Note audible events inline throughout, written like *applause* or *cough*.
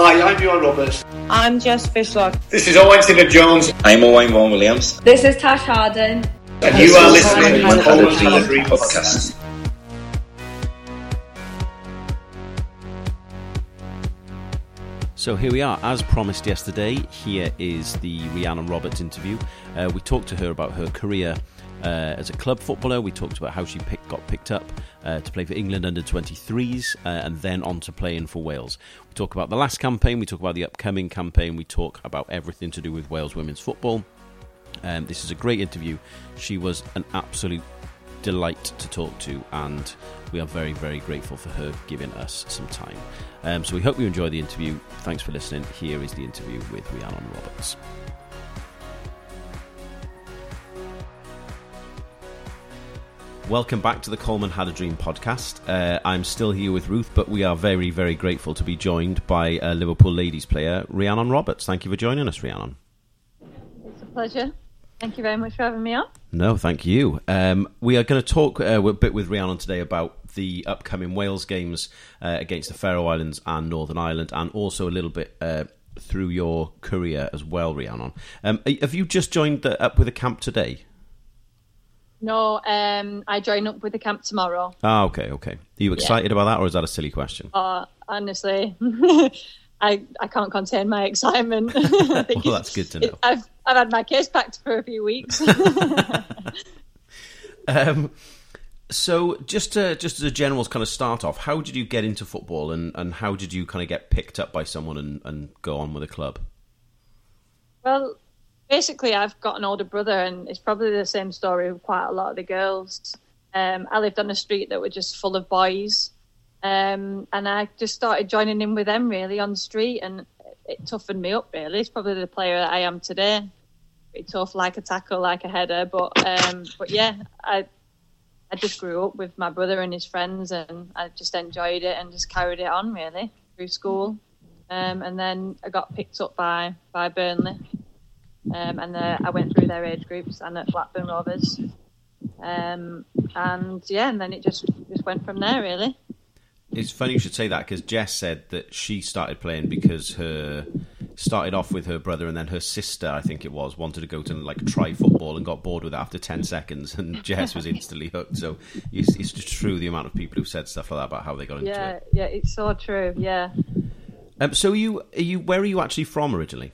Hi, I'm Bjorn Roberts. I'm Jess Fishlock. This is Owen Singer Jones. I'm Owen Vaughan Williams. This is Tash Harding. And you are listening to Coleman the Had a Coleman Dream Had a Dream podcast. So here we are, as promised yesterday. Here is the Rhiannon Roberts interview. Uh, we talked to her about her career uh, as a club footballer. We talked about how she pick, got picked up uh, to play for England under 23s uh, and then on to playing for Wales. We talk about the last campaign, we talk about the upcoming campaign, we talk about everything to do with Wales women's football. Um, this is a great interview. She was an absolute delight to talk to, and we are very, very grateful for her giving us some time. Um, so we hope you enjoy the interview. Thanks for listening. Here is the interview with Rhiannon Roberts. Welcome back to the Coleman Had a Dream podcast. Uh, I'm still here with Ruth, but we are very, very grateful to be joined by uh, Liverpool ladies player Rhiannon Roberts. Thank you for joining us, Rhiannon. It's a pleasure. Thank you very much for having me on. No, thank you. Um, we are going to talk uh, a bit with Rhiannon today about the upcoming Wales games uh, against the Faroe Islands and Northern Ireland, and also a little bit uh, through your career as well, Rhiannon. Um, have you just joined the, up with a camp today? No, um, I join up with the camp tomorrow. Ah, okay, okay. Are you excited about that, or is that a silly question? Uh, honestly, *laughs* I I can't contain my excitement. *laughs* I think Well, that's good to know. it- I've I've had my case packed for a few weeks. *laughs* Um, so, just to, just as a general kind of start off, how did you get into football, and, and how did you kind of get picked up by someone and, and go on with a club? well, basically, I've got an older brother, and it's probably the same story with quite a lot of the girls. Um, I lived on a street that were just full of boys, um, and I just started joining in with them really on the street, and it toughened me up. Really, it's probably the player that I am today. Pretty tough, like a tackle, like a header, but um, but yeah, I I just grew up with my brother and his friends, and I just enjoyed it and just carried it on really through school. Um, and then I got picked up by by Burnley, um, and uh, I went through their age groups and at Blackburn Rovers. Um, and yeah, and then it just just went from there really. It's funny you should say that because Jess said that she started playing because her started off with her brother and then her sister, I think it was, wanted to go to like try football and got bored with it after ten seconds, and *laughs* Jess was instantly hooked. So it's, it's just true the amount of people who said stuff like that about how they got into Yeah, it. yeah, it's so true. Yeah. Um, so are you are you where are you actually from originally?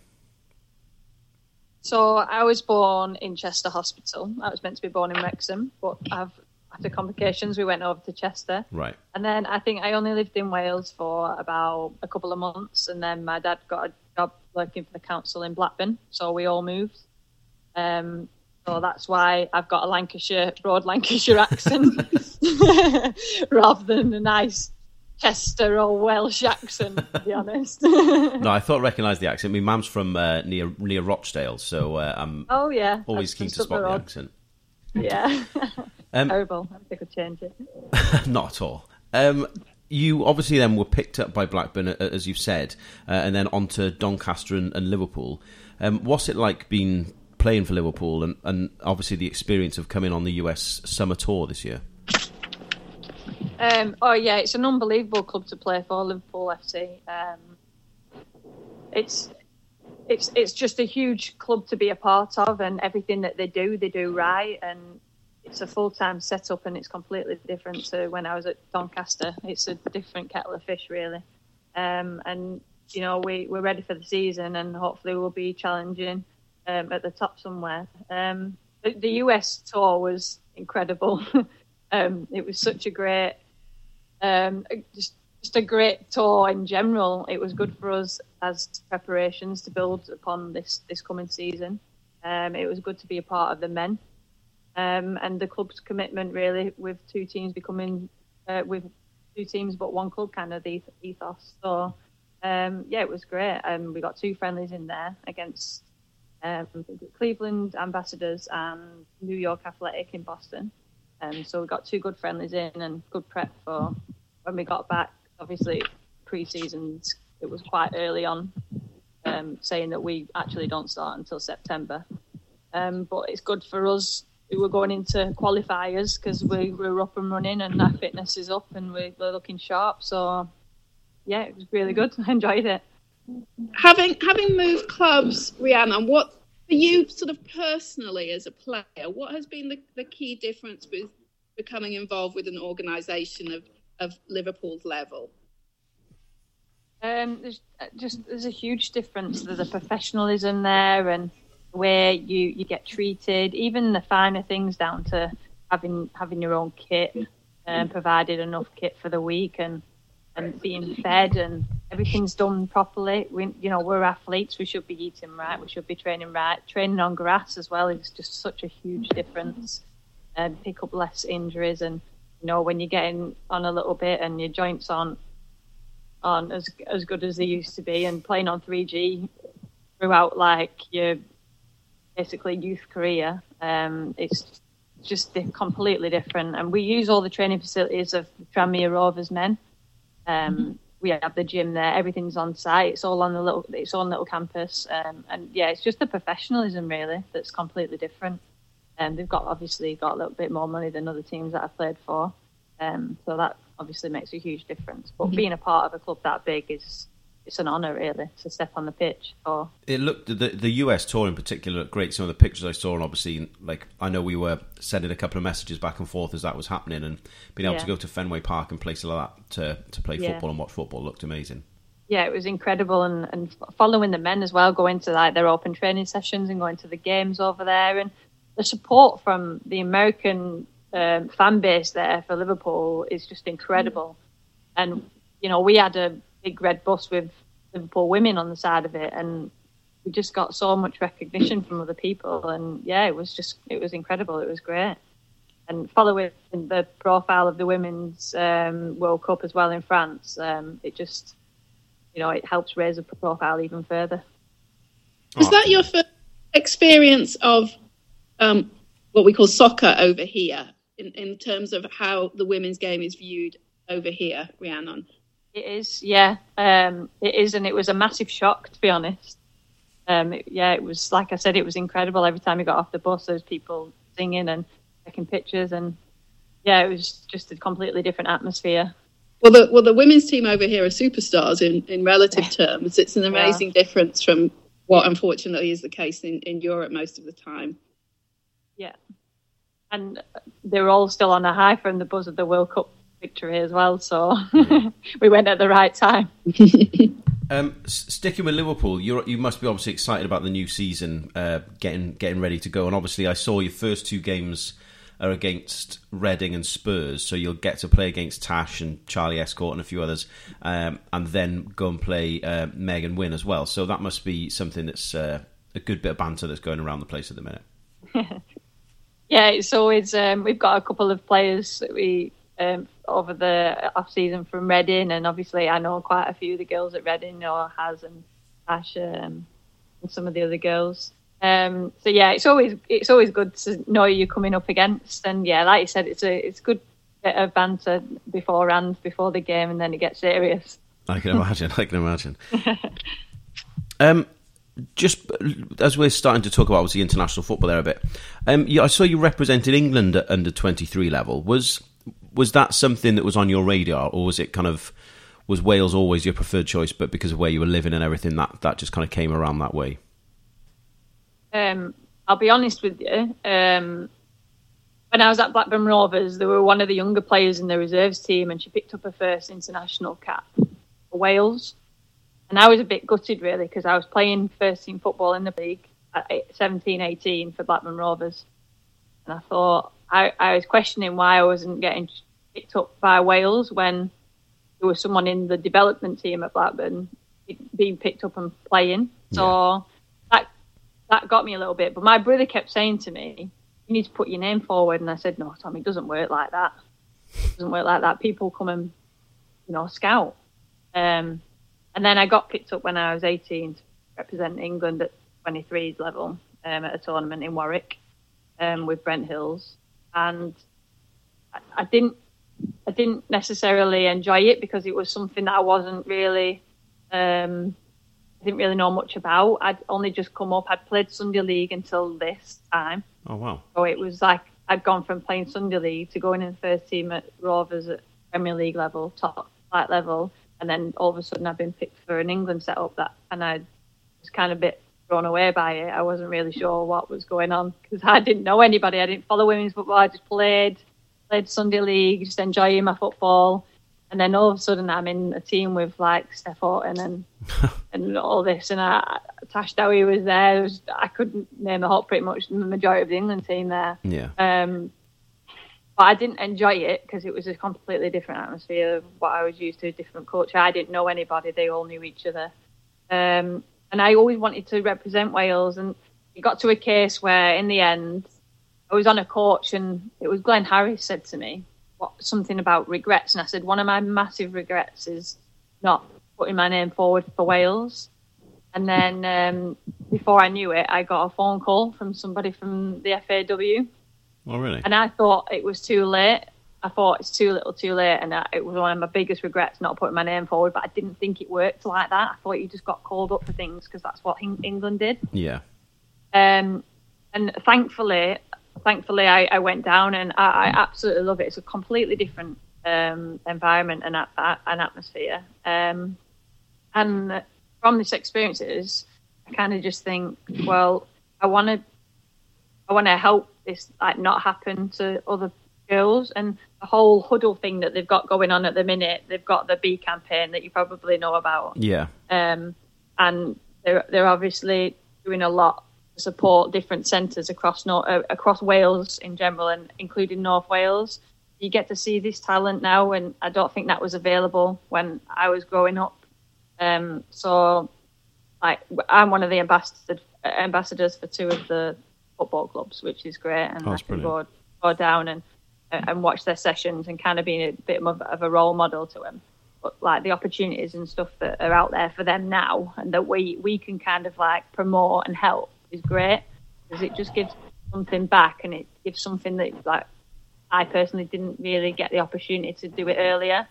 So I was born in Chester Hospital. I was meant to be born in Wrexham, but I've, after complications, we went over to Chester. Right. And then I think I only lived in Wales for about a couple of months, and then my dad got a job working for the council in Blackburn, so we all moved. Um, so that's why I've got a Lancashire, broad Lancashire accent, *laughs* rather than a nice Chester or Welsh accent, to be honest. *laughs* *laughs* No, I thought I recognised the accent. My mum's from uh, near near Rochdale, so uh, I'm oh yeah, always keen to spot the accent. Yeah, *laughs* Um, terrible. I think I could change it. Not at all. Um, you obviously then were picked up by Blackburn, as you've said, uh, and then on to Doncaster and, and Liverpool. Um, what's it like being playing for Liverpool and, and obviously the experience of coming on the US summer tour this year? Um, oh yeah, it's an unbelievable club to play for, Liverpool FC. Um, it's it's it's just a huge club to be a part of, and everything that they do, they do right, and it's a full time setup, and it's completely different to when I was at Doncaster. It's a different kettle of fish, really. Um, and you know, we we're ready for the season, and hopefully we'll be challenging um, at the top somewhere. Um, the, the US tour was incredible. *laughs* um, it was such a great um, just just a great tour in general. It was good for us as preparations to build upon this this coming season. Um, it was good to be a part of the men um, and the club's commitment really with two teams becoming uh, with two teams but one club kind of the ethos. So um, yeah, it was great. Um, we got two friendlies in there against um, Cleveland Ambassadors and New York Athletic in Boston. Um, so we got two good friendlies in and good prep for when we got back. Obviously, pre-seasons it was quite early on, um, saying that we actually don't start until September. Um, but it's good for us who were going into qualifiers because we were up and running and our fitness is up and we, we're looking sharp. So yeah, it was really good. *laughs* I enjoyed it. having having moved clubs, Rhiannon, what for you sort of personally as a player, what has been the, the key difference with becoming involved with an organisation of, of Liverpool's level? Um, there's uh, just there's a huge difference. There's a professionalism there, and where you, you get treated, even the finer things down to having having your own kit and provided enough kit for the week and and being fed and everything's done properly. We, you know, we're athletes. We should be eating right. We should be training right. Training on grass as well is just such a huge difference. And pick up less injuries. And you know, when you're getting on a little bit and your joints aren't aren't as as good as they used to be, and playing on 3G throughout like your basically youth career, um, it's just completely different. And we use all the training facilities of Tranmere Rovers men. Um, mm-hmm. We have the gym there. Everything's on site. It's all on the little. It's on little campus. Um, and yeah, it's just the professionalism really that's completely different. Um, they've got obviously got a little bit more money than other teams that I've played for. Um, so that obviously makes a huge difference. But mm-hmm. being a part of a club that big is it's an honour really to step on the pitch Or It looked the the US tour in particular looked great. Some of the pictures I saw, and obviously, like I know we were sending a couple of messages back and forth as that was happening, and being able yeah. to go to Fenway Park and places like that to to play yeah. football and watch football looked amazing. Yeah, it was incredible, and and following the men as well, going to like their open training sessions and going to the games over there, and the support from the American um, fan base there for Liverpool is just incredible. Mm. And you know, we had a big red bus with Liverpool women on the side of it, and we just got so much recognition from other people. And yeah, it was just it was incredible. It was great. And following the profile of the women's um, World Cup as well in France, um, it just you know it helps raise the profile even further. Was that your first experience of um, what we call soccer over here, in, in terms of how the women's game is viewed over here, Rhiannon? It is, yeah, um, it is, and it was a massive shock to be honest. Um, it, yeah, it was like I said, it was incredible. Every time we got off the bus, there was people singing and taking pictures, and yeah, it was just a completely different atmosphere. Well, the well, the women's team over here are superstars in in relative terms. It's an amazing yeah. difference from what unfortunately is the case in in Europe most of the time. Yeah, and they're all still on a high from the buzz of the World Cup victory as well. So *laughs* we went at the right time. *laughs* um, sticking with Liverpool, you you must be obviously excited about the new season, uh, getting getting ready to go. And obviously, I saw your first two games are against Reading and Spurs, so you'll get to play against Tash and Charlie Estcourt and a few others, um, and then go and play uh, Meg and Wyn as well. So that must be something that's uh, a good bit of banter that's going around the place at the minute. *laughs* yeah, it's always um, we've got a couple of players that we um, over the off season from Reading, and obviously I know quite a few of the girls at Reading, or Has and Ash um, and some of the other girls. Um, so yeah, it's always it's always good to know you're coming up against, and yeah, like you said, it's a it's good bit of banter beforehand, before the game, and then it gets serious. I can imagine. I can imagine. *laughs* um, just as we're starting to talk about obviously international football there a bit, um, I saw you represented England at under twenty three level. Was was that something that was on your radar, or was it kind of was Wales always your preferred choice, but because of where you were living and everything, that that just kind of came around that way? Um, I'll be honest with you. Um, when I was at Blackburn Rovers, there were one of the younger players in the reserves team, and she picked up her first international cap for Wales. And I was a bit gutted, really, because I was playing first team football in the league at 17, 18 for Blackburn Rovers. And I thought, I, I was questioning why I wasn't getting picked up by Wales when there was someone in the development team at Blackburn being picked up and playing. So yeah. that that got me a little bit. But my brother kept saying to me, "You need to put your name forward," and I said, "No, Tommy, it doesn't work like that. It doesn't work like that. People come and you know scout." Um, and then I got picked up when I was 18 to represent England at 23 level um, at a tournament in Warwick um, with Brent Hills and I, I didn't I didn't necessarily enjoy it because it was something that I wasn't really um, I didn't really know much about. I'd only just come up. I'd played Sunday League until this time. Oh wow! So it was like I'd gone from playing Sunday League to going in the first team at Rovers at Premier League level, top flight level, and then all of a sudden I've been picked for an England setup that, and I was kind of a bit thrown away by it. I wasn't really sure what was going on because I didn't know anybody. I didn't follow women's football. I just played, played Sunday league, just enjoying my football. And then all of a sudden, I'm in a team with like Steph Houghton and *laughs* and all this, and I, Tash Dowie was there. Was, I couldn't name a whole pretty much the majority of the England team there. Yeah. Um, but I didn't enjoy it because it was a completely different atmosphere of what I was used to, a different culture. I didn't know anybody; they all knew each other. Um, and I always wanted to represent Wales, and it got to a case where, in the end, I was on a coach, and it was Glenn Harris said to me what, something about regrets, and I said one of my massive regrets is not putting my name forward for Wales. And then um, before I knew it, I got a phone call from somebody from the FAW Oh, really? and I thought it was too late. I thought it's too little, too late, and I, it was one of my biggest regrets not putting my name forward. But I didn't think it worked like that. I thought you just got called up for things because that's what Eng- England did. Yeah. Um, and thankfully, thankfully, I, I went down, and I, I absolutely love it. It's a completely different um, environment and a- a- an atmosphere. Um, and from this experiences, I kind of just think, well, I want to, I want to help this like not happen to other girls and the whole huddle thing that they've got going on at the minute. They've got the B campaign that you probably know about Yeah. um, and they're they're obviously doing a lot to support different centres across North, uh, across Wales in general, and including North Wales. You get to see this talent now, and I don't think that was available when I was growing up. Um, so, like, I'm one of the ambassador, ambassadors for two of the football clubs, which is great, and Oh, I can go, go down and and watch their sessions and kind of being a bit of, of a role model to them but like the opportunities and stuff that are out there for them now and that we we can kind of like promote and help is great because it just gives something back and it gives something that like I personally didn't really get the opportunity to do it earlier.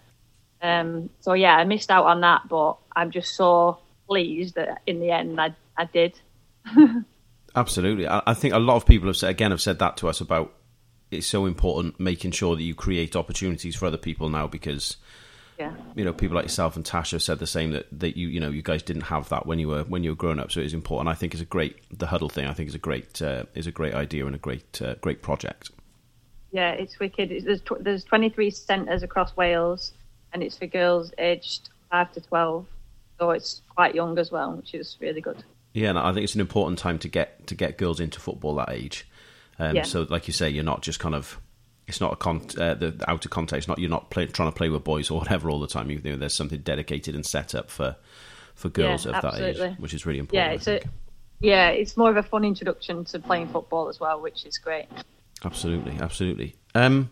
Um, so yeah, I missed out on that, but I'm just so pleased that in the end I I did. *laughs* Absolutely. I, I think a lot of people have said, again have said that to us about it's so important making sure that you create opportunities for other people now because Yeah. you know people like yourself and Tasha have said the same that, that you you know you guys didn't have that when you were when you were growing up so it is important I think it's a great the huddle thing I think is a great uh, is a great idea and a great uh, great project Yeah, it's wicked. There's tw- there's 23 centres across Wales, and it's for girls aged five to 12, so it's quite young as well, which is really good. Yeah, and I think it's an important time to get to get girls into football that age. Um, Yeah. So, like you say, you're not just kind of it's not a con- uh, the, the outer context. Not you're not play, trying to play with boys or *laughs* whatever all the time. You know, there's something dedicated and set up for for girls Yeah, of that age, which is really important. Yeah, it's a yeah, it's more of a fun introduction to playing football as well, which is great. Absolutely, absolutely. Um,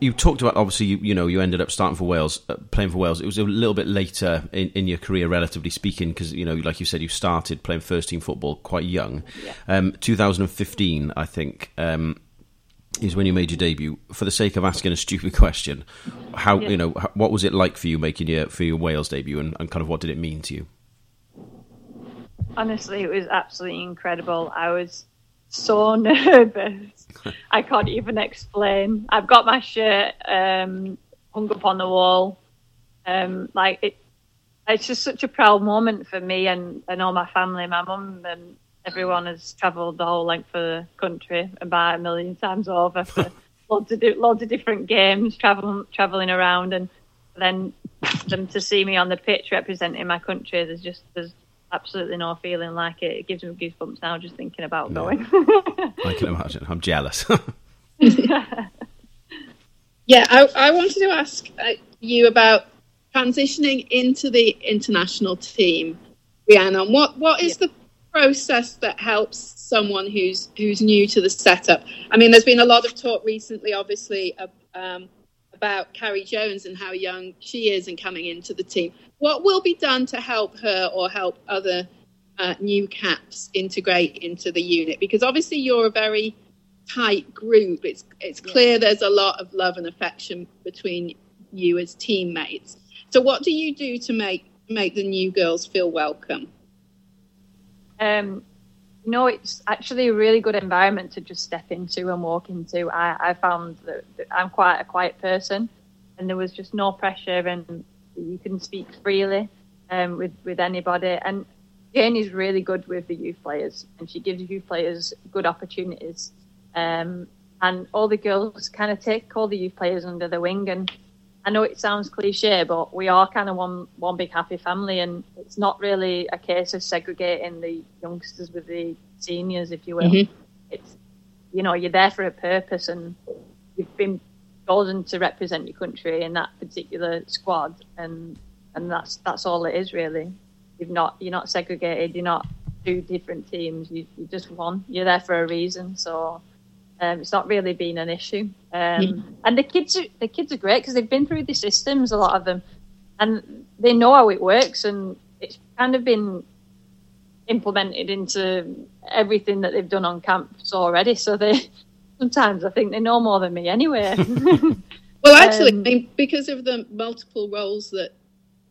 you talked about obviously you, you know you ended up starting for Wales, uh, playing for Wales. It was a little bit later in, in your career, relatively speaking, because you know, like you said, you started playing first team football quite young. Yeah. Um, 2015, I think, um, is when you made your debut. For the sake of asking a stupid question, how Yeah. you know h- what was it like for you making your for your Wales debut, and, and kind of what did it mean to you? Honestly, it was absolutely incredible. I was so *laughs* nervous. I can't even explain. I've got my shirt um, hung up on the wall. Um, like it, it's just such a proud moment for me and, and all my family. My mum and everyone has travelled the whole length of the country about a million times over for *laughs* loads of loads of different games, traveling traveling around, and then them to see me on the pitch representing my country. There's just there's absolutely no feeling like it. It gives me goosebumps now just thinking about Yeah. going. I can imagine. I'm jealous. *laughs* *laughs* Yeah, I, I wanted to ask uh, you about transitioning into the international team, Rhiannon. What what is the process that helps someone who's who's new to the setup? I mean, there's been a lot of talk recently, obviously, uh, um, about Carrie Jones and how young she is and coming into the team. What will be done to help her or help other uh, new caps integrate into the unit? Because obviously, you're a very tight group. It's it's clear there's a lot of love and affection between you as teammates. So what do you do to make make the new girls feel welcome? Um, no, it's actually a really good environment to just step into and walk into. I, I found that, that I'm quite a quiet person, and there was just no pressure, and you can speak freely. um, with with anybody. And Jane is really good with the youth players, and she gives youth players good opportunities. Um, and all the girls kind of take all the youth players under the wing. And I know it sounds cliche, but we are kind of one one big happy family, and it's not really a case of segregating the youngsters with the seniors, if you will. Mhm. It's you know you're there for a purpose, and you've been chosen to represent your country in that particular squad, and and that's that's all it is really. You've not you're not segregated. You're not two different teams. You you just one. You're there for a reason. So um, it's not really been an issue. Um, And the kids are the kids are great because they've been through the systems. A lot of them, and they know how it works, and it's kind of been implemented into everything that they've done on camps already. So they *laughs* sometimes I think they know more than me anyway. *laughs* *laughs* Well, actually, Um, I mean, because of the multiple roles that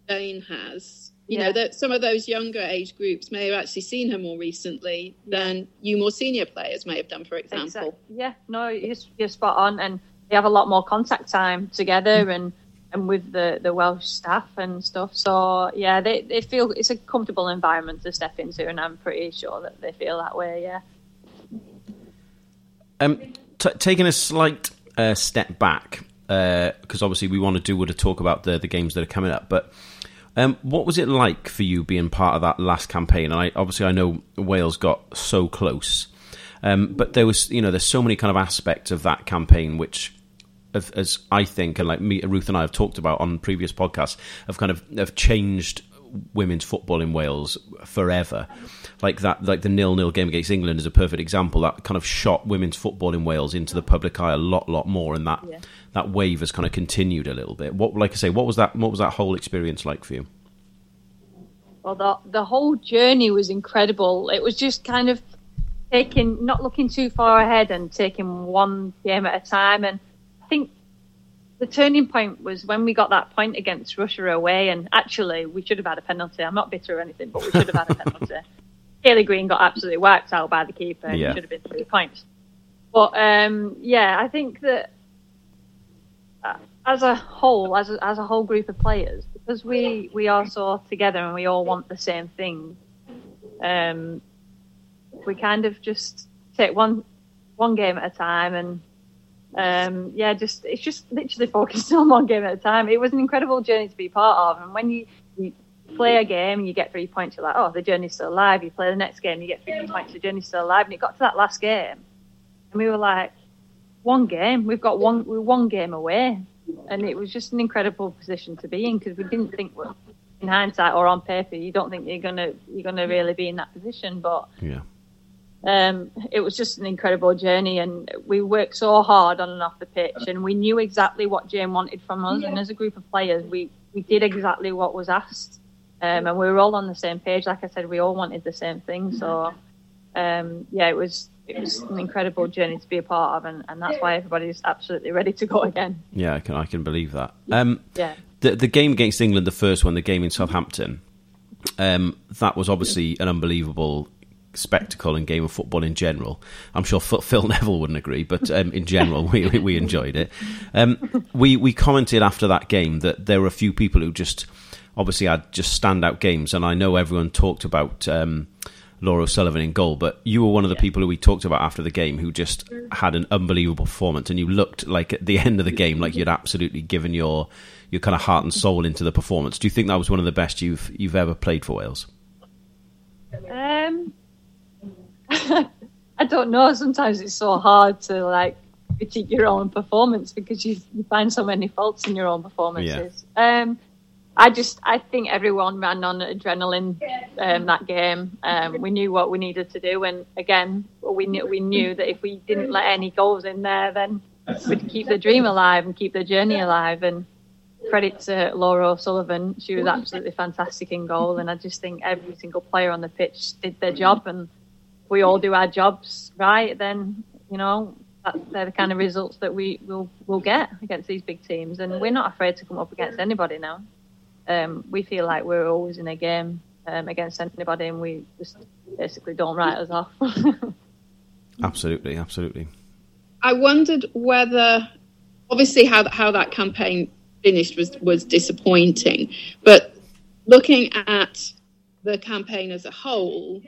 Jane has, you Yeah. know, that some of those younger age groups may have actually seen her more recently than you more senior players may have done, for example. Exact- Yeah, no, you're, you're spot on, and they have a lot more contact time together and and with the, the Welsh staff and stuff. So yeah, they, they feel it's a comfortable environment to step into, and I'm pretty sure that they feel that way. Yeah. Um, t- taking a slight uh, step back, because obviously we want to do want to talk about the the games that are coming up. But um, what was it like for you being part of that last campaign? And I obviously I know Wales got so close, um, but there was you know there's so many kind of aspects of that campaign which. Have, as I think, and like me, Ruth and I have talked about on previous podcasts, have kind of have changed women's football in Wales forever. Like that, like the nil-nil game against England is a perfect example. That kind of shot women's football in Wales into the public eye a lot, lot more, and that Yeah. That wave has kind of continued a little bit. What, like I say, what was that? What was that whole experience like for you? Well, the the whole journey was incredible. It was just kind of taking, not looking too far ahead, and taking one game at a time. And I think the turning point was when we got that point against Russia away. And actually, we should have had a penalty. I'm not bitter or anything, but we should have had a penalty. *laughs* Kayleigh Green got absolutely whacked out by the keeper. Yeah. It should have been three points. But um, yeah, I think that as a whole, as a, as a whole group of players, because we we are so together and we all want the same thing, um, we kind of just take one one game at a time and um, yeah, just it's just literally focusing *laughs* on one game at a time. It was an incredible journey to be part of, and when you, you play a game and you get three points, you're like, oh, the journey's still alive. You play the next game, you get three points, the journey's still alive. And it got to that last game, and we were like, one game, we've got one, we're one game away, and it was just an incredible position to be in because we didn't think, well, in hindsight or on paper, you don't think you're gonna you're gonna really be in that position, but Yeah, um, it was just an incredible journey, and we worked so hard on and off the pitch, and we knew exactly what Jane wanted from us. And as a group of players, we we did exactly what was asked, um, and we were all on the same page. Like I said, we all wanted the same thing. So, um, yeah, it was it was an incredible journey to be a part of, and, and that's why everybody's absolutely ready to go again. yeah, I can I can believe that. Um, Yeah. the the game against England, the first one, the game in Southampton, um, that was obviously an unbelievable spectacle and game of football in general. I'm sure Phil Phil *laughs* Neville wouldn't agree, but um, in general, we we- we enjoyed it. Um, we we commented after that game that there were a few people who just obviously had just standout games, and I know everyone talked about. Um, Laura O'Sullivan in goal, but you were one of the people who we talked about after the game who just had an unbelievable performance, and you looked like at the end of the game like you'd absolutely given your your kind of heart and soul into the performance. Do you think that was one of the best you've you've ever played for Wales? Um, *laughs* I don't know. Sometimes it's so hard to like critique your own performance because you, you find so many faults in your own performances. Um, I just I think everyone ran on adrenaline um, that game. Um, we knew what we needed to do, and again, we knew we knew that if we didn't let any goals in there, then we'd keep the dream alive and keep the journey alive. And credit to Laura O'Sullivan, she was absolutely fantastic in goal, and I just think every single player on the pitch did their job, and we all do our jobs right. Then you know that they're the kind of results that we will will get against these big teams, and we're not afraid to come up against anybody now. Um, we feel like we're always in a game um, against anybody, and we just basically don't write us off. *laughs* Absolutely, absolutely. I wondered whether, obviously, how how that campaign finished was was disappointing, but looking at the campaign as a whole,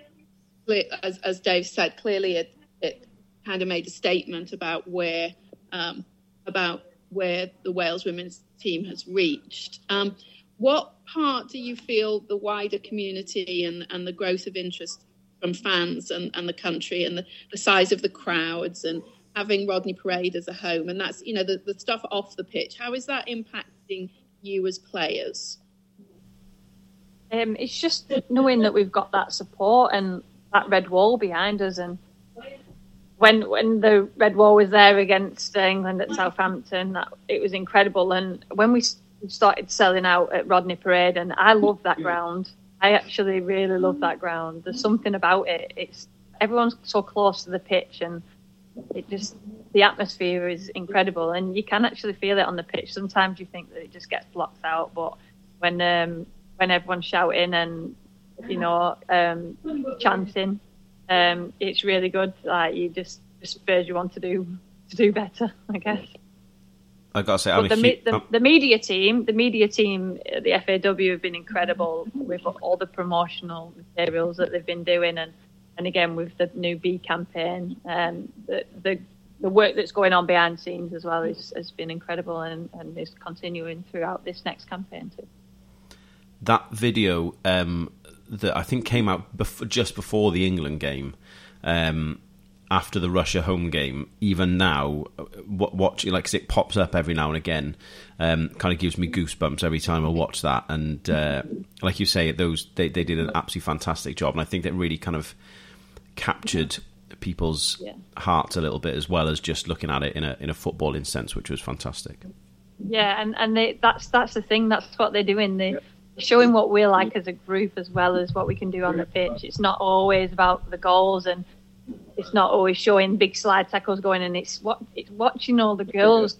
as, as Dave said, clearly it, it kind of made a statement about where um, about where the Wales women's team has reached. Um, what part do you feel the wider community and, and the growth of interest from fans and, and the country and the, the size of the crowds and having Rodney Parade as a home? And that's you know the, the stuff off the pitch. How is that impacting you as players? Um, it's just knowing that we've got that support and that red wall behind us. And when when the red wall was there against England at Southampton that it was incredible. And when we started selling out at Rodney Parade and I love that ground I actually really love that ground there's something about it it's everyone's so close to the pitch and it just the atmosphere is incredible, and you can actually feel it on the pitch. Sometimes you think that it just gets blocked out, but when um, when everyone's shouting and you know um, chanting, um, it's really good. Like you just just spurs you on to do to do better, I guess. I gotta say, I'm the, the, the, media team, the media team, the FAW have been incredible with all the promotional materials that they've been doing, and and again with the new B campaign, um, the, the the work that's going on behind scenes as well is, has been incredible and, and is continuing throughout this next campaign too. That video um, that I think came out bef- just before the England game, um, after the Russia home game, even now, watching like it pops up every now and again, um, kind of gives me goosebumps every time I watch that. And uh, like you say, those they, they did an absolutely fantastic job, and I think that really kind of captured people's yeah. hearts a little bit as well as just looking at it in a in a footballing sense, which was fantastic. Yeah, and and they, that's that's the thing. That's what they're doing. They're showing what we're like as a group as well as what we can do on the pitch. It's not always about the goals and it's not always showing big slide tackles going. And it's what it's watching all the girls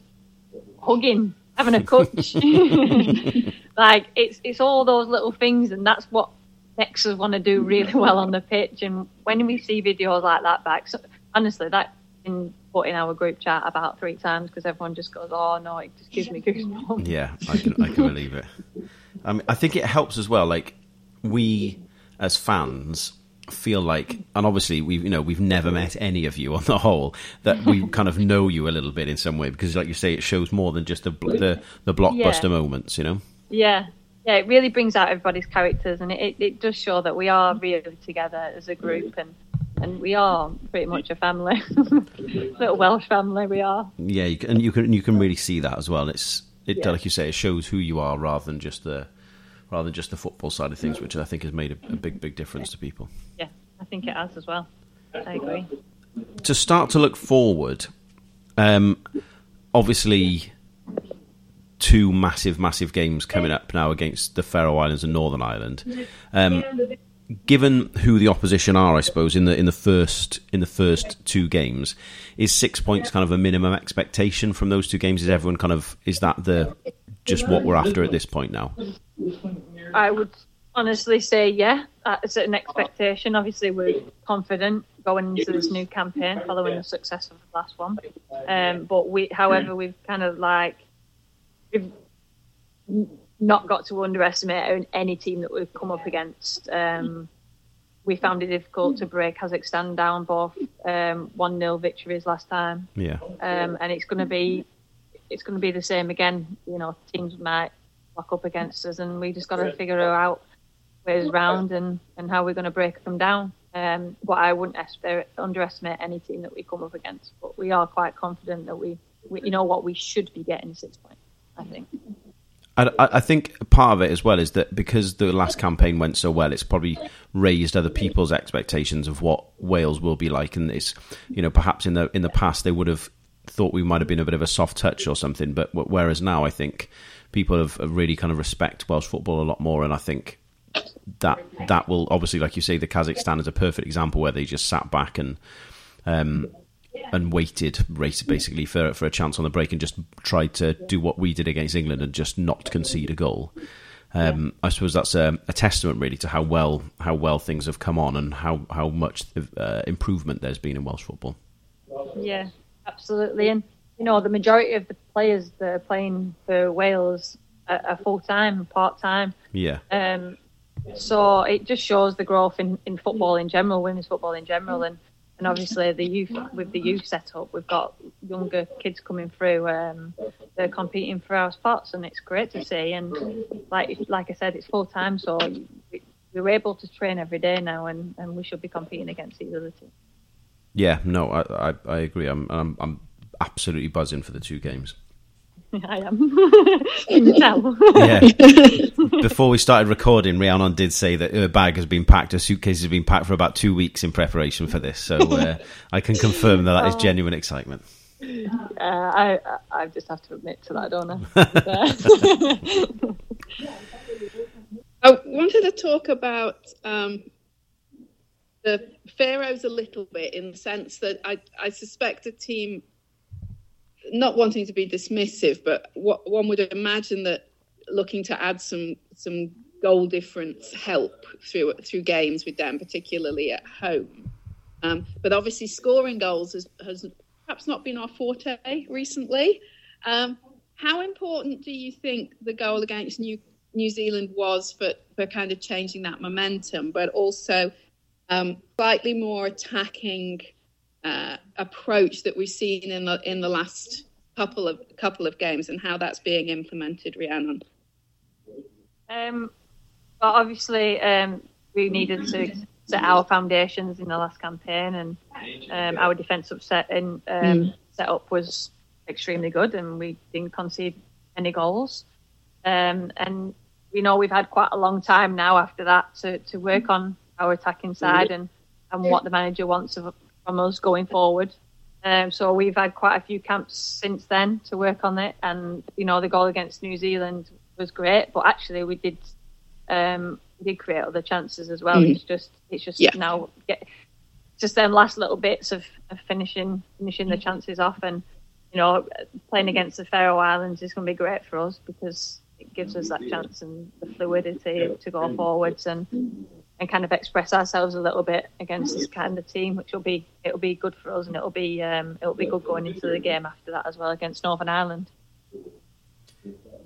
hugging, having a coach. *laughs* like it's it's all those little things, and that's what makes want to do really well on the pitch. And when we see videos like that back, so, honestly, that been put in our group chat about three times because everyone just goes, "Oh no, it just gives me goosebumps." Yeah, I can I can believe it. I mean, I think it helps as well. Like we as fans feel like, and obviously we've you know we've never met any of you on the whole that we *laughs* kind of know you a little bit in some way because, like you say, it shows more than just the the, the blockbuster yeah. moments, you know. Yeah, yeah, it really brings out everybody's characters, and it, it does show that we are really together as a group, and and we are pretty much a family, *laughs* little Welsh family. We are. Yeah, you can, and you can you can really see that as well. It's it yeah. like you say, it shows who you are rather than just the rather than just the football side of things, mm. which I think has made a, a big big difference to people. Yeah, I think it has as well. I agree. To start to look forward, um, obviously two massive, massive games coming up now against the Faroe Islands and Northern Ireland. Um, given who the opposition are, I suppose in the in the first in the first two games, is six points kind of a minimum expectation from those two games? Is everyone kind of is that the just what we're after at this point now? I would honestly say yeah, it's an expectation. Obviously, we're confident going into this new campaign following the success of the last one. Um, but we, however, we've kind of like we've not got to underestimate any team that we've come up against. Um, we found it difficult to break Kazakhstan down both um, one 0 victories last time. Yeah, um, and it's going to be it's going to be the same again. You know, teams might lock up against us, and we just got to figure out ways round and, and how we're going to break them down. Um, but I wouldn't underestimate any team that we come up against. But we are quite confident that we, we you know what we should be getting six points. I think. I, I, think part of it as well is that because the last campaign went so well, it's probably raised other people's expectations of what Wales will be like, and it's you know perhaps in the in the past they would have thought we might have been a bit of a soft touch or something, but whereas now I think people have, really kind of respect Welsh football a lot more, and I think that that will obviously, like you say, the Kazakhstan is a perfect example where they just sat back and um, and waited race basically for for a chance on the break and just tried to do what we did against England and just not concede a goal. Um. I suppose that's a, a, testament really to how well how well things have come on and how how much uh, improvement there's been in Welsh football. Yeah, absolutely, and you know the majority of the players that are playing for Wales are, are full time, part time. Yeah. Um, so it just shows the growth in, in football in general, women's football in general, and, and obviously the youth with the youth setup, we've got younger kids coming through. Um, they're competing for our spots, and it's great to see. And like like I said, it's full time, so we're able to train every day now, and, and we should be competing against these other teams. Yeah, no, I, I, I agree. I'm, I'm I'm absolutely buzzing for the two games. *laughs* I am. *laughs* Can? Yeah. *laughs* Before we started recording, Rhiannon did say that her bag has been packed, her suitcase has been packed for about two weeks in preparation for this. So uh, I can confirm that that is genuine excitement. Uh, I I just have to admit to that, don't I? I wanted to talk about um, the Faroes a little bit in the sense that I, I suspect a team not wanting to be dismissive, but what one would imagine that looking to add some some goal difference help through through games with them, particularly at home. Um, but obviously, scoring goals has, has perhaps not been our forte recently. Um, how important do you think the goal against New New Zealand was for for kind of changing that momentum, but also um, slightly more attacking uh, approach that we've seen in the in the last couple of couple of games and how that's being implemented, Rhiannon? Um, well, obviously, um, we needed to set our foundations in the last campaign, and um, our defensive set in um, mm. setup was extremely good, and we didn't concede any goals. Um, and we know we've had quite a long time now after that to, to work on our attacking side and, and what the manager wants of, from us going forward. Um, so we've had quite a few camps since then to work on it, and you know the goal against New Zealand was great, but actually we did um, we did create other chances as well. Mm. It's just it's just yeah. now get just them last little bits of, of finishing finishing the chances off, and you know playing against the Faroe Islands is going to be great for us because it gives us that chance and the fluidity to go forwards and and kind of express ourselves a little bit against this kind of team, which will be it'll be good for us and it'll be um, it'll be good going into the game after that as well against Northern Ireland.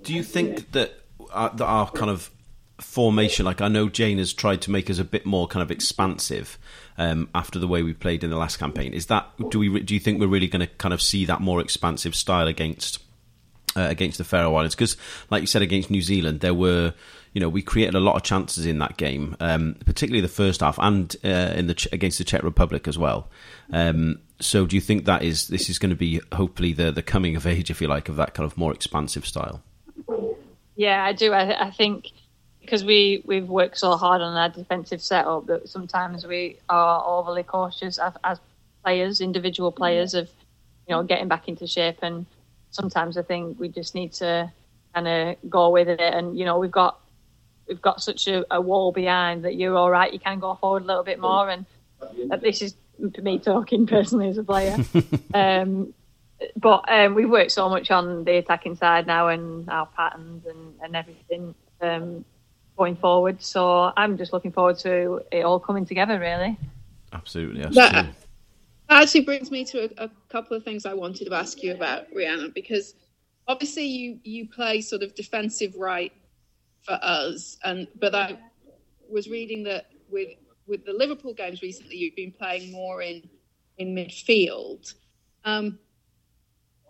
Do you think that our, that our kind of formation, like I know Jane has tried to make us a bit more kind of expansive um, after the way we played in the last campaign. Is that do we do you think we're really going to kind of see that more expansive style against uh, against the Faroe Islands? Because, like you said, against New Zealand, there were you know, we created a lot of chances in that game, um, particularly the first half, and uh, in the against the Czech Republic as well. Um, so, do you think that is this is going to be hopefully the the coming of age, if you like, of that kind of more expansive style? Yeah, I do. I, I think because we we've worked so hard on our defensive setup that sometimes we are overly cautious as, as players, individual players, of you know getting back into shape and sometimes I think we just need to kind of go with it. And you know, we've got we've got such a, a, wall behind that you're all right. You can go forward a little bit more. And this is me talking personally as a player. *laughs* um, but um, we've worked so much on the attacking side now and our patterns and, and everything um, going forward. So I'm just looking forward to it all coming together, really. Absolutely. That, that actually brings me to a, a couple of things I wanted to ask you about, Rihanna, because obviously you you play sort of defensive right for us, and but I was reading that with with the Liverpool games recently, you've been playing more in in midfield. Um,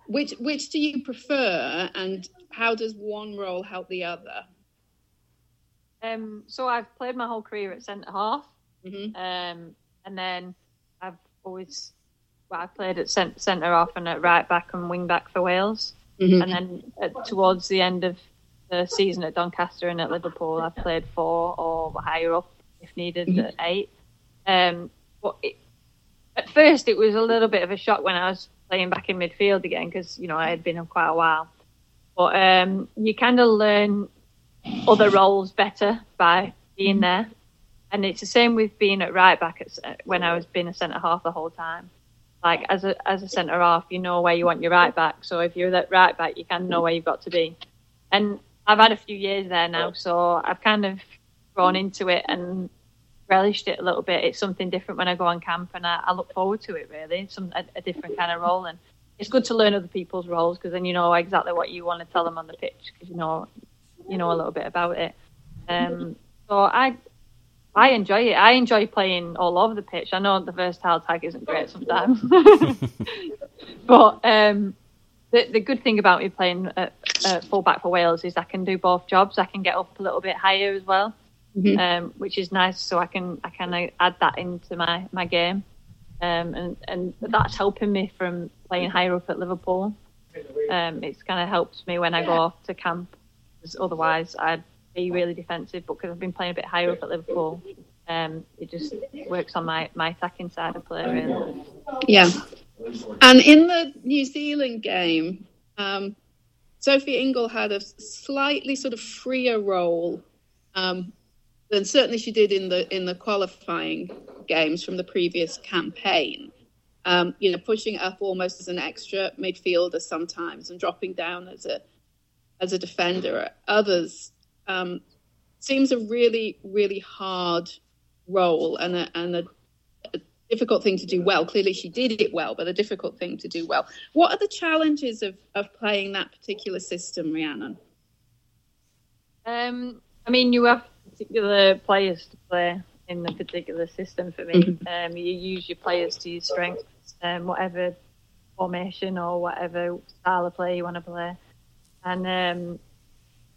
which which do you prefer, and how does one role help the other? Um, so I've played my whole career at centre half, mm-hmm. um, and then I've always well, I played at centre half and at right back and wing back for Wales, mm-hmm. and then at, towards the end of the season at Doncaster and at Liverpool, I've played four or higher up if needed mm-hmm. at eight. Um, but it, at first, it was a little bit of a shock when I was playing back in midfield again because you know I had been on quite a while. But um, you kind of learn other roles better by being mm-hmm. there, and it's the same with being at right back at, when I was being a centre half the whole time. Like as a as a centre half, you know where you want your right back. So if you're that right back, you kind of know where you've got to be. And I've had a few years there now, so I've kind of grown into it and relished it a little bit. It's something different when I go on camp, and I, I look forward to it. Really, some a, a, different kind of role, and it's good to learn other people's roles because then you know exactly what you want to tell them on the pitch because you know you know a little bit about it. Um, so I I enjoy it. I enjoy playing all over the pitch. I know the versatile tag isn't great sometimes, *laughs* *laughs* but um, the the good thing about me playing at, at fullback for Wales is I can do both jobs. I can get up a little bit higher as well, Mhm. um, which is nice. So I can I can add that into my my game, um, and and that's helping me from playing higher up at Liverpool. Um, it's kind of helped me when I go off to camp. 'cause otherwise, I'd be really defensive. But because I've been playing a bit higher up at Liverpool, um, it just works on my, my attacking side of play. Really. Yeah. And in the New Zealand game, um, Sophie Ingle had a slightly sort of freer role um, than certainly she did in the in the qualifying games from the previous campaign. Um, you know, pushing up almost as an extra midfielder sometimes and dropping down as a as a defender at others. Um, seems a really really hard role and a, and a difficult thing to do well. Clearly, she did it well, but a difficult thing to do well. What are the challenges of, of playing that particular system, Rhiannon? Um, I mean, you have particular players to play in the particular system for me. Um, you use your players to your strengths, um, whatever formation or whatever style of play you want to play. And um,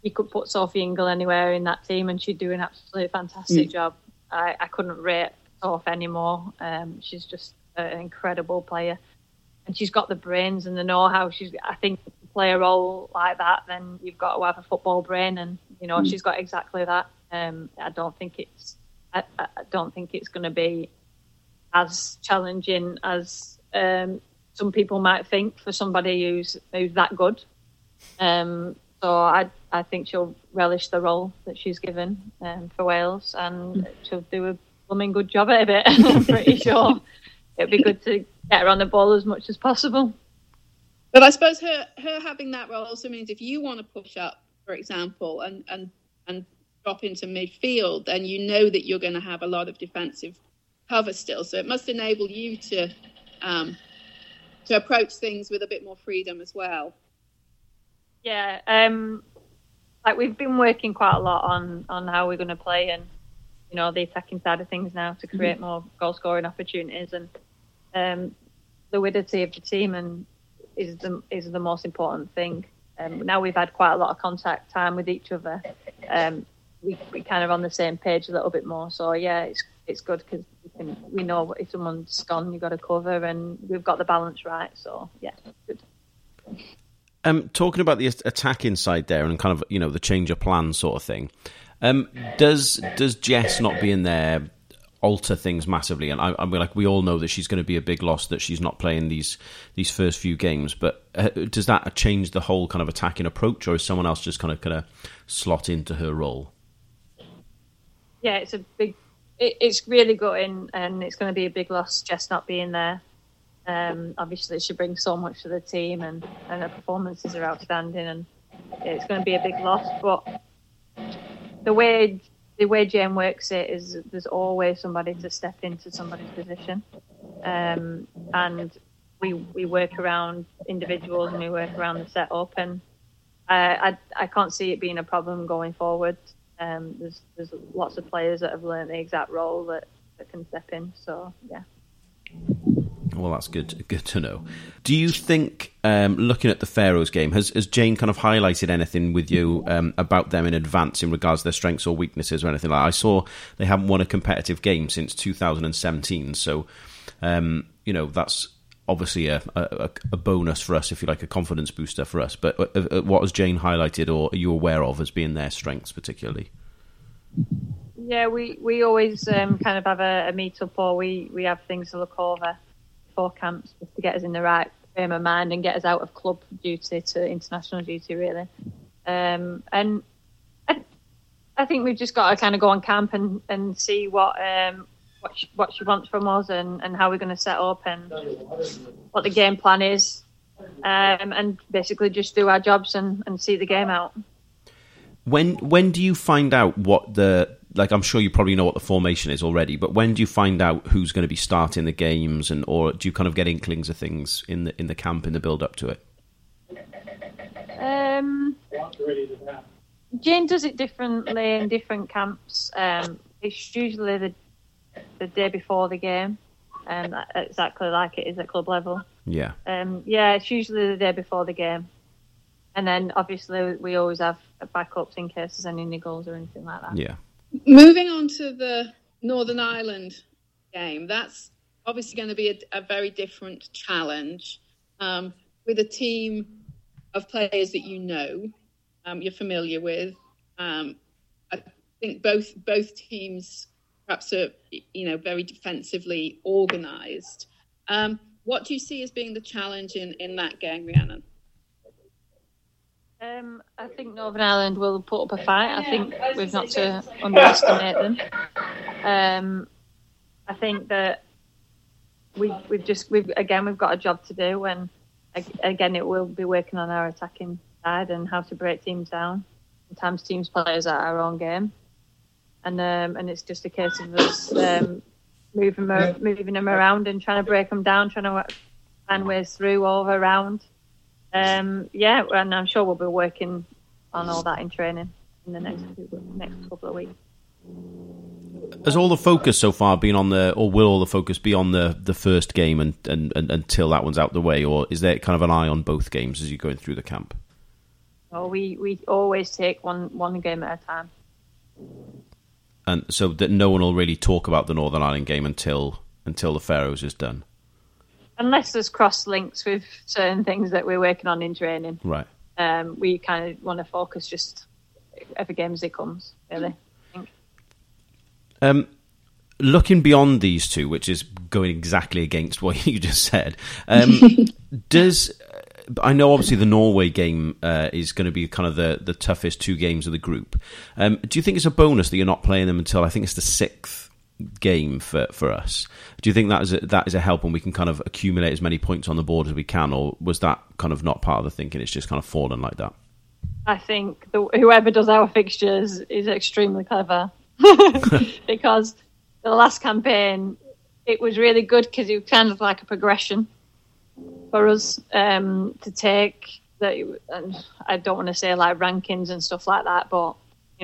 you could put Sophie Ingle anywhere in that team, and she'd do an absolutely fantastic job. I, I couldn't rate Sophie anymore. Um, she's just an incredible player, and she's got the brains and the know-how. She's, I think, to play a role like that, then you've got to have a football brain, and you know she's got exactly that. Um, I don't think it's, I, I don't think it's going to be as challenging as um, some people might think for somebody who's who's that good. Um, so I I think she'll relish the role that she's given um, for Wales, and she'll do a blooming good job at it. *laughs* I'm pretty sure it'd be good to get her on the ball as much as possible. But I suppose her her having that role also means if you want to push up, for example, and and and drop into midfield, then you know that you're going to have a lot of defensive cover still. So it must enable you to um, to approach things with a bit more freedom as well. Yeah, um, like we've been working quite a lot on on how we're going to play and you know the attacking side of things now to create more goal scoring opportunities and um, fluidity of the team and is the is the most important thing. Um, now we've had quite a lot of contact time with each other. Um, we we kind of on the same page a little bit more. So yeah, it's it's good because we, can- we know if someone's gone, you've got to cover, and we've got the balance right. So yeah, good. Um, talking about the attacking side there and kind of you know the change of plan sort of thing. Um, does does Jess not being there alter things massively? And I, I mean, like we all know that she's going to be a big loss that she's not playing these these first few games. But uh, does that change the whole kind of attacking approach, or is someone else just kind of kind of slot into her role? yeah, it's a big. It, it's really gutting, and it's going to be a big loss just not being there. Um, obviously, she brings so much to the team, and and her performances are outstanding, and it's going to be a big loss. But the way the way Jayne works it is there's always somebody to step into somebody's position, um, and we we work around individuals and we work around the setup, and I I, I can't see it being a problem going forward. Um, there's there's lots of players that have learned the exact role that, that can step in. So yeah. Well, that's good. Good to know. Do you think, um, looking at the Faroes game, has, has Jayne kind of highlighted anything with you um, about them in advance in regards to their strengths or weaknesses or anything like? that? I saw they haven't won a competitive game since 2017, so um, you know that's obviously a, a, a bonus for us, if you like, a confidence booster for us. But uh, uh, what has Jayne highlighted, or are you aware of as being their strengths particularly? Yeah, we, we always um, kind of have a, a meet up or we, we have things to look over before camps just to get us in the right frame of mind and get us out of club duty to international duty, really. Um, and I, I think we've just got to kind of go on camp and, and see what um, what she, what she wants from us and, and how we're going to set up and what the game plan is. Um, and basically just do our jobs and, and see the game out. When when do you find out what the like? I'm sure you probably know what the formation is already, but when do you find out who's going to be starting the games, and or do you kind of get inklings of things in the in the camp in the build up to it? Um, Jayne does it differently in different camps. Um, it's usually the the day before the game, um, exactly like it is at club level. Yeah. Um, yeah, it's usually the day before the game, and then obviously we always have backups in case there's any niggles or anything like that. Yeah. Moving on to the Northern Ireland game, that's obviously going to be a, a very different challenge um, with a team of players that you know, um, you're familiar with. Um, I think both both teams perhaps are you know very defensively organised. Um, what do you see as being the challenge in, in that game, Rhiannon? Um, I think Northern Ireland will put up a fight. I think we've not to underestimate them. Um, I think that we we've just we've again we've got a job to do, and again it will be working on our attacking side and how to break teams down. Sometimes teams players at our own game, and um, and it's just a case of us um, moving moving them around and trying to break them down, trying to find ways through all around um, yeah, and I'm sure we'll be working on all that in training in the next few, next couple of weeks. Has all the focus so far been on the, or will all the focus be on the, the first game and, and, and until that one's out the way, or is there kind of an eye on both games as you're going through the camp? Oh, we we always take one one game at a time. And so that no one will really talk about the Northern Ireland game until until the Faroes is done unless there's cross links with certain things that we're working on in training. Right. Um, we kind of want to focus just every game as it comes, really. Um, looking beyond these two, which is going exactly against what *laughs* you just said, um, *laughs* does I know obviously the Norway game uh, is going to be kind of the, the toughest two games of the group. Um, do you think it's a bonus that you're not playing them until I think it's the sixth game for, for us. Do you think that is a, that is a help and we can kind of accumulate as many points on the board as we can, or was that kind of not part of the thinking? It's just kind of fallen like that. I think the, whoever does our fixtures is extremely clever *laughs* *laughs* because the last campaign it was really good because it was kind of like a progression for us um, to take. That and I don't want to say like rankings and stuff like that, but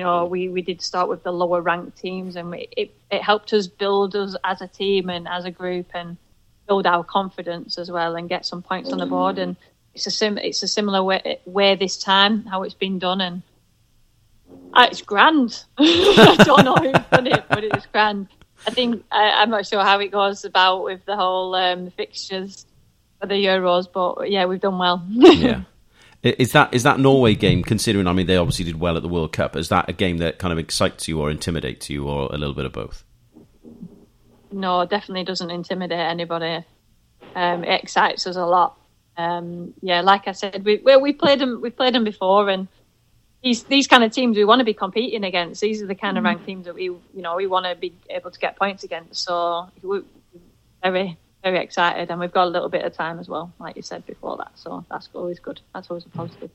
you know, we, we did start with the lower ranked teams, and we, it it helped us build us as a team and as a group, and build our confidence as well, and get some points on the board. And it's a sim it's a similar way, way this time how it's been done, and uh, it's grand. *laughs* I don't know who's done it, but it's grand. I think I, am not sure how it goes about with the whole um, fixtures for the Euros, but yeah, we've done well. *laughs* yeah. Is that is that Norway game? Considering, I mean, they obviously did well at the World Cup. Is that a game that kind of excites you or intimidates you, or a little bit of both? No, definitely doesn't intimidate anybody. Um, it excites us a lot. Um, yeah, like I said, we well, we played them. We played them before, and these these kind of teams we want to be competing against. These are the kind of ranked teams that we you know we want to be able to get points against. So we're very very excited, and we've got a little bit of time as well, like you said before that. So that's always good. That's always a positive.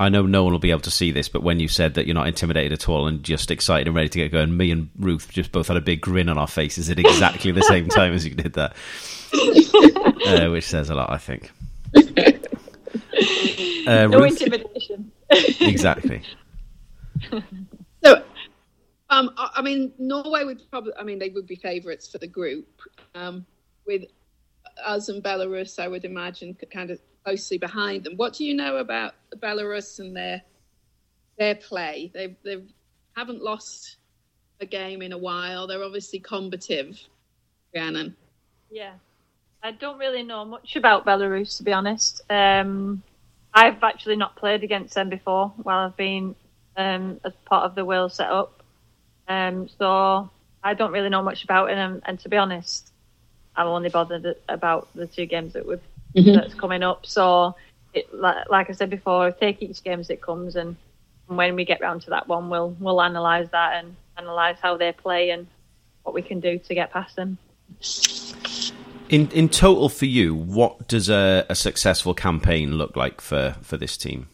I know no one will be able to see this, but when you said that you're not intimidated at all and just excited and ready to get going, me and Ruth just both had a big grin on our faces at exactly the same *laughs* time as you did that, *laughs* uh, which says a lot, I think. *laughs* Uh, no Ruth, intimidation. exactly. So, um, I mean, Norway would probably, I mean, they would be favourites for the group. Um, with us and Belarus, I would imagine, kind of closely behind them. What do you know about Belarus and their their play? They they haven't lost a game in a while. They're obviously combative, Rhiannon. Yeah, I don't really know much about Belarus to be honest. Um, I've actually not played against them before while I've been um, as part of the Wales setup. Um, so I don't really know much about it, and to be honest, I'm only bothered about the two games that we've mm-hmm. that's coming up. So, it, like, like, I said before, take each game as it comes, and, and when we get round to that one, we'll we'll analyse that and analyse how they play and what we can do to get past them. In in total, for you, what does a, a successful campaign look like for, for this team?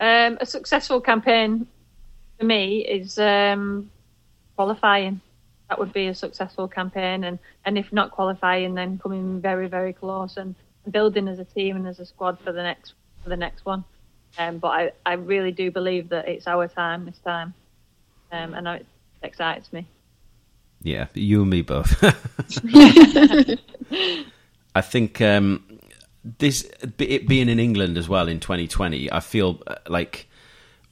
Um, a successful campaign for me is um, qualifying that would be a successful campaign. And, and if not qualifying, then coming very, very close and building as a team and as a squad for the next for the next one. Um, but I, I really do believe that it's our time this time, um, and it excites me. Yeah, you and me both. *laughs* I think um, this it being in England as well in 2020, I feel uh, like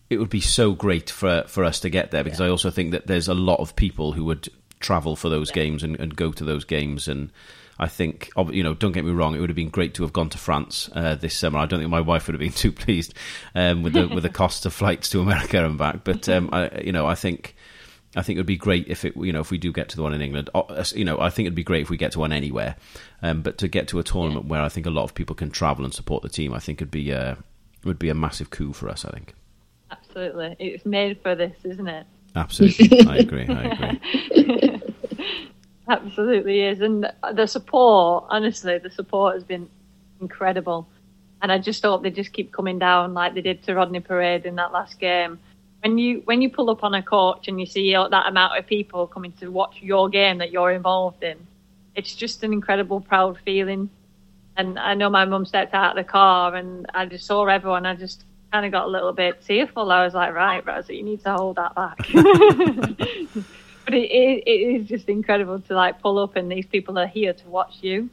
it would be so great for for us to get there because yeah. I also think that there's a lot of people who would travel for those yeah. games and, and, go to those games and. I think, you know, don't get me wrong. It would have been great to have gone to France uh, this summer. I don't think my wife would have been *laughs* too pleased um, with the with the cost of flights to America and back. But um, I, you know, I think I think it would be great if it, you know, if we do get to the one in England. You know, I think it'd be great if we get to one anywhere. Um, but to get to a tournament yeah. where I think a lot of people can travel and support the team, I think it'd be uh, would be a massive coup for us. I think. Absolutely, it's made for this, isn't it? Absolutely, *laughs* I agree. I agree. *laughs* Absolutely is, and the support. Honestly, the support has been incredible, and I just hope they just keep coming down like they did to Rodney Parade in that last game when you when you pull up on a coach and you see that amount of people coming to watch your game that you're involved in, it's just an incredible proud feeling. And I know my mum stepped out of the car and I just saw everyone. I just kind of got a little bit tearful. I was like, right, Rosie, you need to hold that back. *laughs* *laughs* but it, it, it is just incredible to like pull up and these people are here to watch you.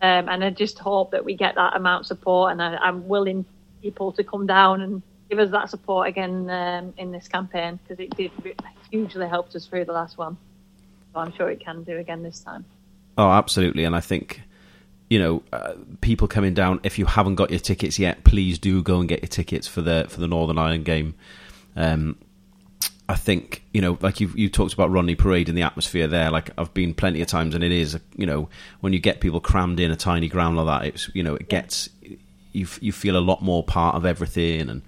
Um, and I just hope that we get that amount of support. And I, I'm willing people to come down and give us that support again um, in this campaign because it did hugely helped us through the last one. So I'm sure it can do again this time. Oh, absolutely, and I think you know uh, people coming down. If you haven't got your tickets yet, please do go and get your tickets for the for the Northern Ireland game. Um, I think you know, like you you talked about Rodney Parade and the atmosphere there. Like I've been plenty of times, and it is you know when you get people crammed in a tiny ground like that, it's you know it gets you you feel a lot more part of everything and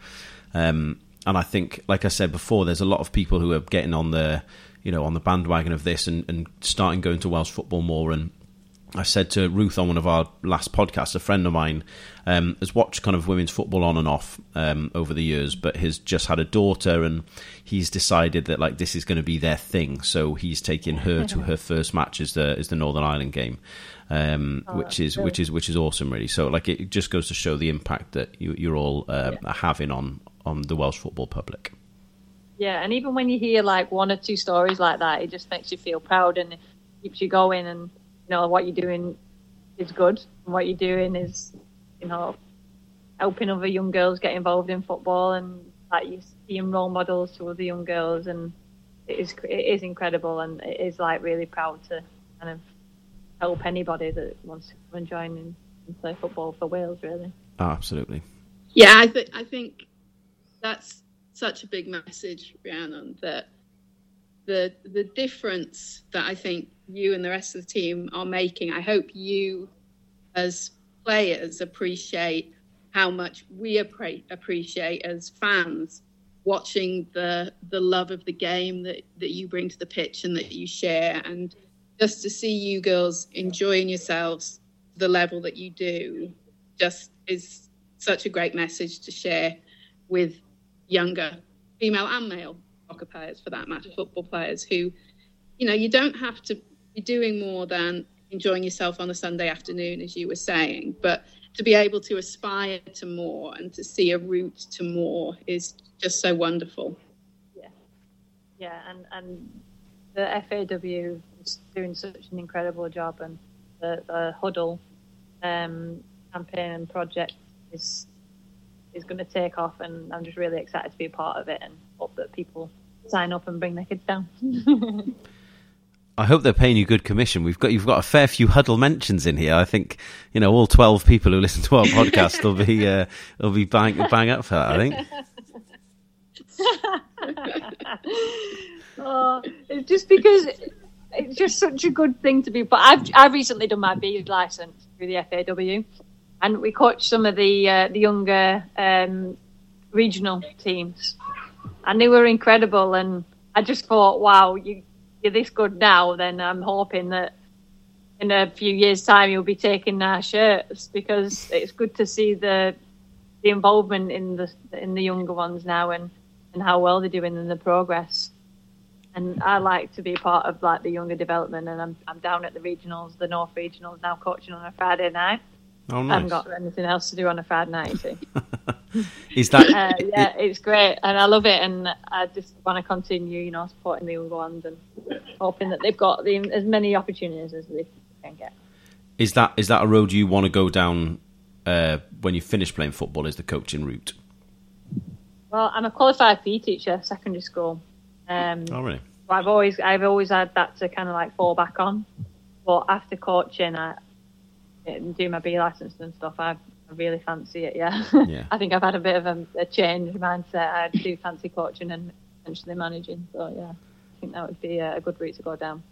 um, and I think, like I said before, there's a lot of people who are getting on the, you know, on the bandwagon of this and, and starting going to Welsh football more. And I said to Ruth on one of our last podcasts, a friend of mine um, has watched kind of women's football on and off um, over the years, but has just had a daughter, and he's decided that like this is going to be their thing. So he's taking her to her first match as the as the Northern Ireland game um, oh, which is which is which is awesome, really. So like it just goes to show the impact that you, are all yeah. having on on the Welsh football public. Yeah, and even when you hear like one or two stories like that, it just makes you feel proud and keeps you going. And you know what you're doing is good, and what you're doing is you know helping other young girls get involved in football, and like you seeing role models to other young girls, and it is it is incredible, and it is like really proud to kind of help anybody that wants to come and join and, and play football for Wales, really. Oh, absolutely. Yeah, I think I think that's such a big message, Rhiannon, that the the difference that I think you and the rest of the team are making. I hope you, as players, appreciate how much we appreciate as fans watching the the love of the game that that you bring to the pitch and that you share and just to see you girls enjoying yourselves the level that you do just is such a great message to share with younger female and male soccer players for that matter football players who you know you don't have to be doing more than enjoying yourself on a sunday afternoon as you were saying. But to be able to aspire to more and to see a route to more is just so wonderful. Yeah. Yeah and and the faw is doing such an incredible job, and the, the Huddle um, campaign and project is is going to take off, and I'm just really excited to be a part of it, and hope that people sign up and bring their kids down. *laughs* I hope they're paying you good commission. We've got you've got a fair few huddle mentions in here. I think you know all twelve people who listen to our *laughs* podcast will be uh, will be bang bang up for that. I think. *laughs* oh, it's just because it's just such a good thing to be. But I've I've recently done my B license through the FAW, and we coached some of the uh, the younger um, regional teams, and they were incredible. And I just thought, wow, you you're this good now. Then I'm hoping that in a few years' time you'll be taking our shirts because it's good to see the the involvement in the in the younger ones now and and how well they're doing and the progress and I like to be part of like the younger development. And I'm I'm down at the regionals, the North regionals now, coaching on a Friday night. Oh, nice. I haven't got anything else to do on a Friday night. *laughs* *laughs* Is that uh, yeah, it's great, and I love it, and I just want to continue, you know, supporting the younger ones and hoping that they've got the, as many opportunities as they can get. is that is that a road you want to go down uh, when you finish playing football? Is the coaching route? Well, I'm a qualified PE teacher, secondary school. Um, Oh, really? I've always I've always had that to kind of like fall back on. But after coaching, I and do my B license and stuff. I, I really fancy it. Yeah. Yeah. *laughs* I think I've had a bit of a, a change of mindset. I do fancy coaching and potentially managing. So yeah, I think that would be a, a good route to go down.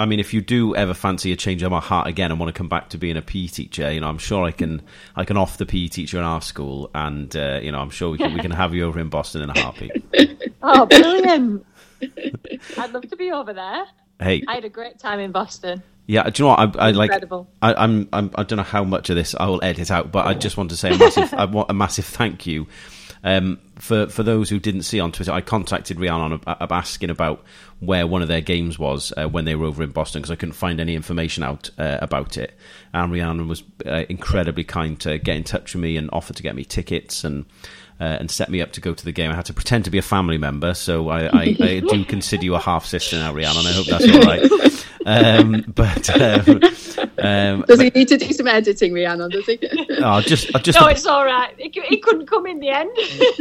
I mean, if you do ever fancy a change of my heart again and want to come back to being a PE teacher, you know, I'm sure I can I can off the PE teacher in our school, and uh, you know, I'm sure we can we can have you over in Boston in a heartbeat. *laughs* Oh, brilliant! *laughs* I'd love to be over there. Hey, I had a great time in Boston. Yeah, do you know what? I, I like. I, I'm, I'm I don't know how much of this I will edit out, but I just want to say a *laughs* massive I want a massive thank you. Um, for for those who didn't see on Twitter, I contacted Rhiannon ab- asking about where one of their games was uh, when they were over in Boston because I couldn't find any information out uh, about it. And Rhiannon was uh, incredibly kind to get in touch with me and offer to get me tickets and. Uh, and set me up to go to the game. I had to pretend to be a family member, so I, I, I do consider you a half sister now, Rhiannon, and I hope that's all right. *laughs* Um, *laughs* but um, um, Does he need to do some editing, Rhiannon? Does he? *laughs* oh, just, I just No, it's all right. He, c- he couldn't come in the end.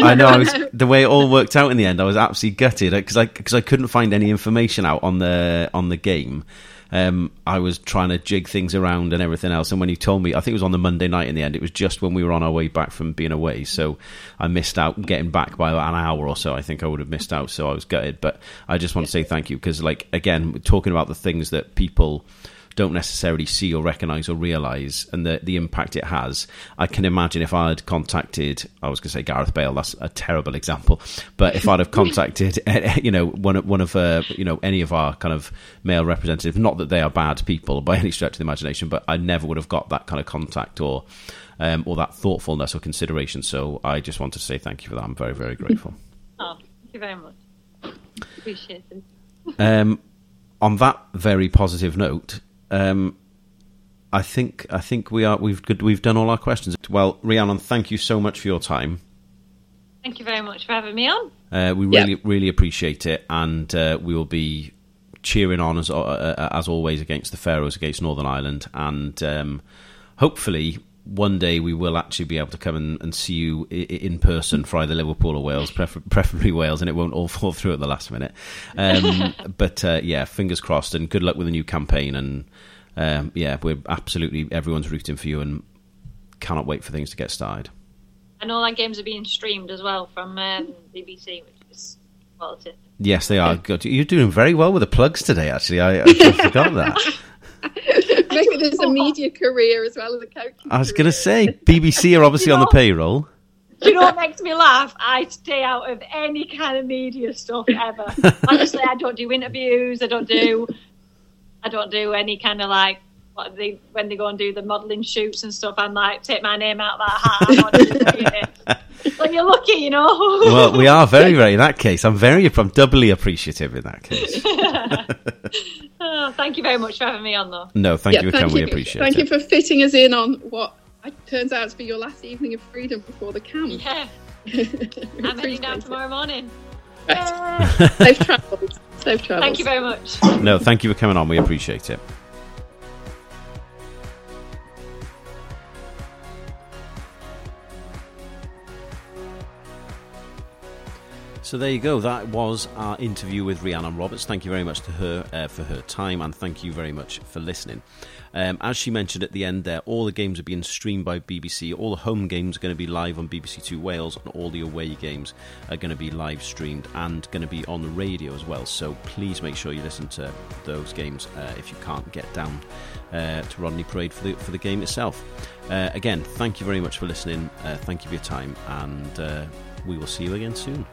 I know. I was, *laughs* the way it all worked out in the end, I was absolutely gutted because I because I couldn't find any information out on the on the game. Um, I was trying to jig things around and everything else. And when you told me, I think it was on the Monday night in the end. It was just when we were on our way back from being away, so I missed out getting back by about an hour or so. I think I would have missed out, so I was gutted. But I just want to say thank you because, like, again, talking about the things that people don't necessarily see or recognize or realize and the, the impact it has. I can imagine if I had contacted, I was going to say Gareth Bale, that's a terrible example, but if I'd have contacted, *laughs* you know, one of, one of, uh, you know, any of our kind of male representatives, not that they are bad people by *laughs* any stretch of the imagination, but I never would have got that kind of contact or, um, or that thoughtfulness or consideration. So I just want to say thank you for that. I'm very, very grateful. *laughs* Oh, thank you very much. Appreciate it. Um, on that very positive note, um, I think I think we are we've good, we've done all our questions. Well, Rhiannon, thank you so much for your time. Thank you very much for having me on. Uh, we Yeah. really really appreciate it, and uh, we will be cheering on as uh, uh, as always against the Faroes, against Northern Ireland, and um, hopefully one day we will actually be able to come and, and see you in person for either Liverpool or Wales, prefer- *laughs* preferably Wales, and it won't all *laughs* fall through at the last minute. Um, *laughs* but uh, yeah, fingers crossed, and good luck with the new campaign. And um, yeah, we're absolutely everyone's rooting for you, and cannot wait for things to get started. And all our games are being streamed as well from um, BBC, which is quality. Yes, they are. Good. You're doing very well with the plugs today. Actually, I, I forgot that. Maybe there's a media career as well as a coach. I was going to say BBC are obviously on the payroll. Do you know what makes me laugh? I stay out of any kind of media stuff ever. *laughs* Honestly, I don't do interviews. I don't do. I don't do any kind of like what they when they go and do the modelling shoots and stuff. I'm like, take my name out of that hat. *laughs* I'm not doing it. When you're lucky, you know. *laughs* Well, we are very, very. In that case, I'm very, I'm doubly appreciative in that case. *laughs* Oh, thank you very much for having me on, though. No, thank you, Ken. We appreciate Thank it. you for fitting us in on what turns out to be your last evening of freedom before the camp. Yeah, *laughs* I'm heading appreciate down tomorrow morning. Right. Yeah. Safe travels. Safe travels. Thank you very much. No, thank you for coming on. We appreciate it. So there you go. That was our interview with Rhiannon Roberts. Thank you very much to her uh, for her time, and thank you very much for listening. Um, as she mentioned at the end there, all the games are being streamed by BBC. All the home games are going to be live on BBC Two Wales, and all the away games are going to be live streamed and going to be on the radio as well. So please make sure you listen to those games uh, if you can't get down uh, to Rodney Parade for the for the game itself. Uh, again, thank you very much for listening. Uh, thank you for your time, and uh, we will see you again soon.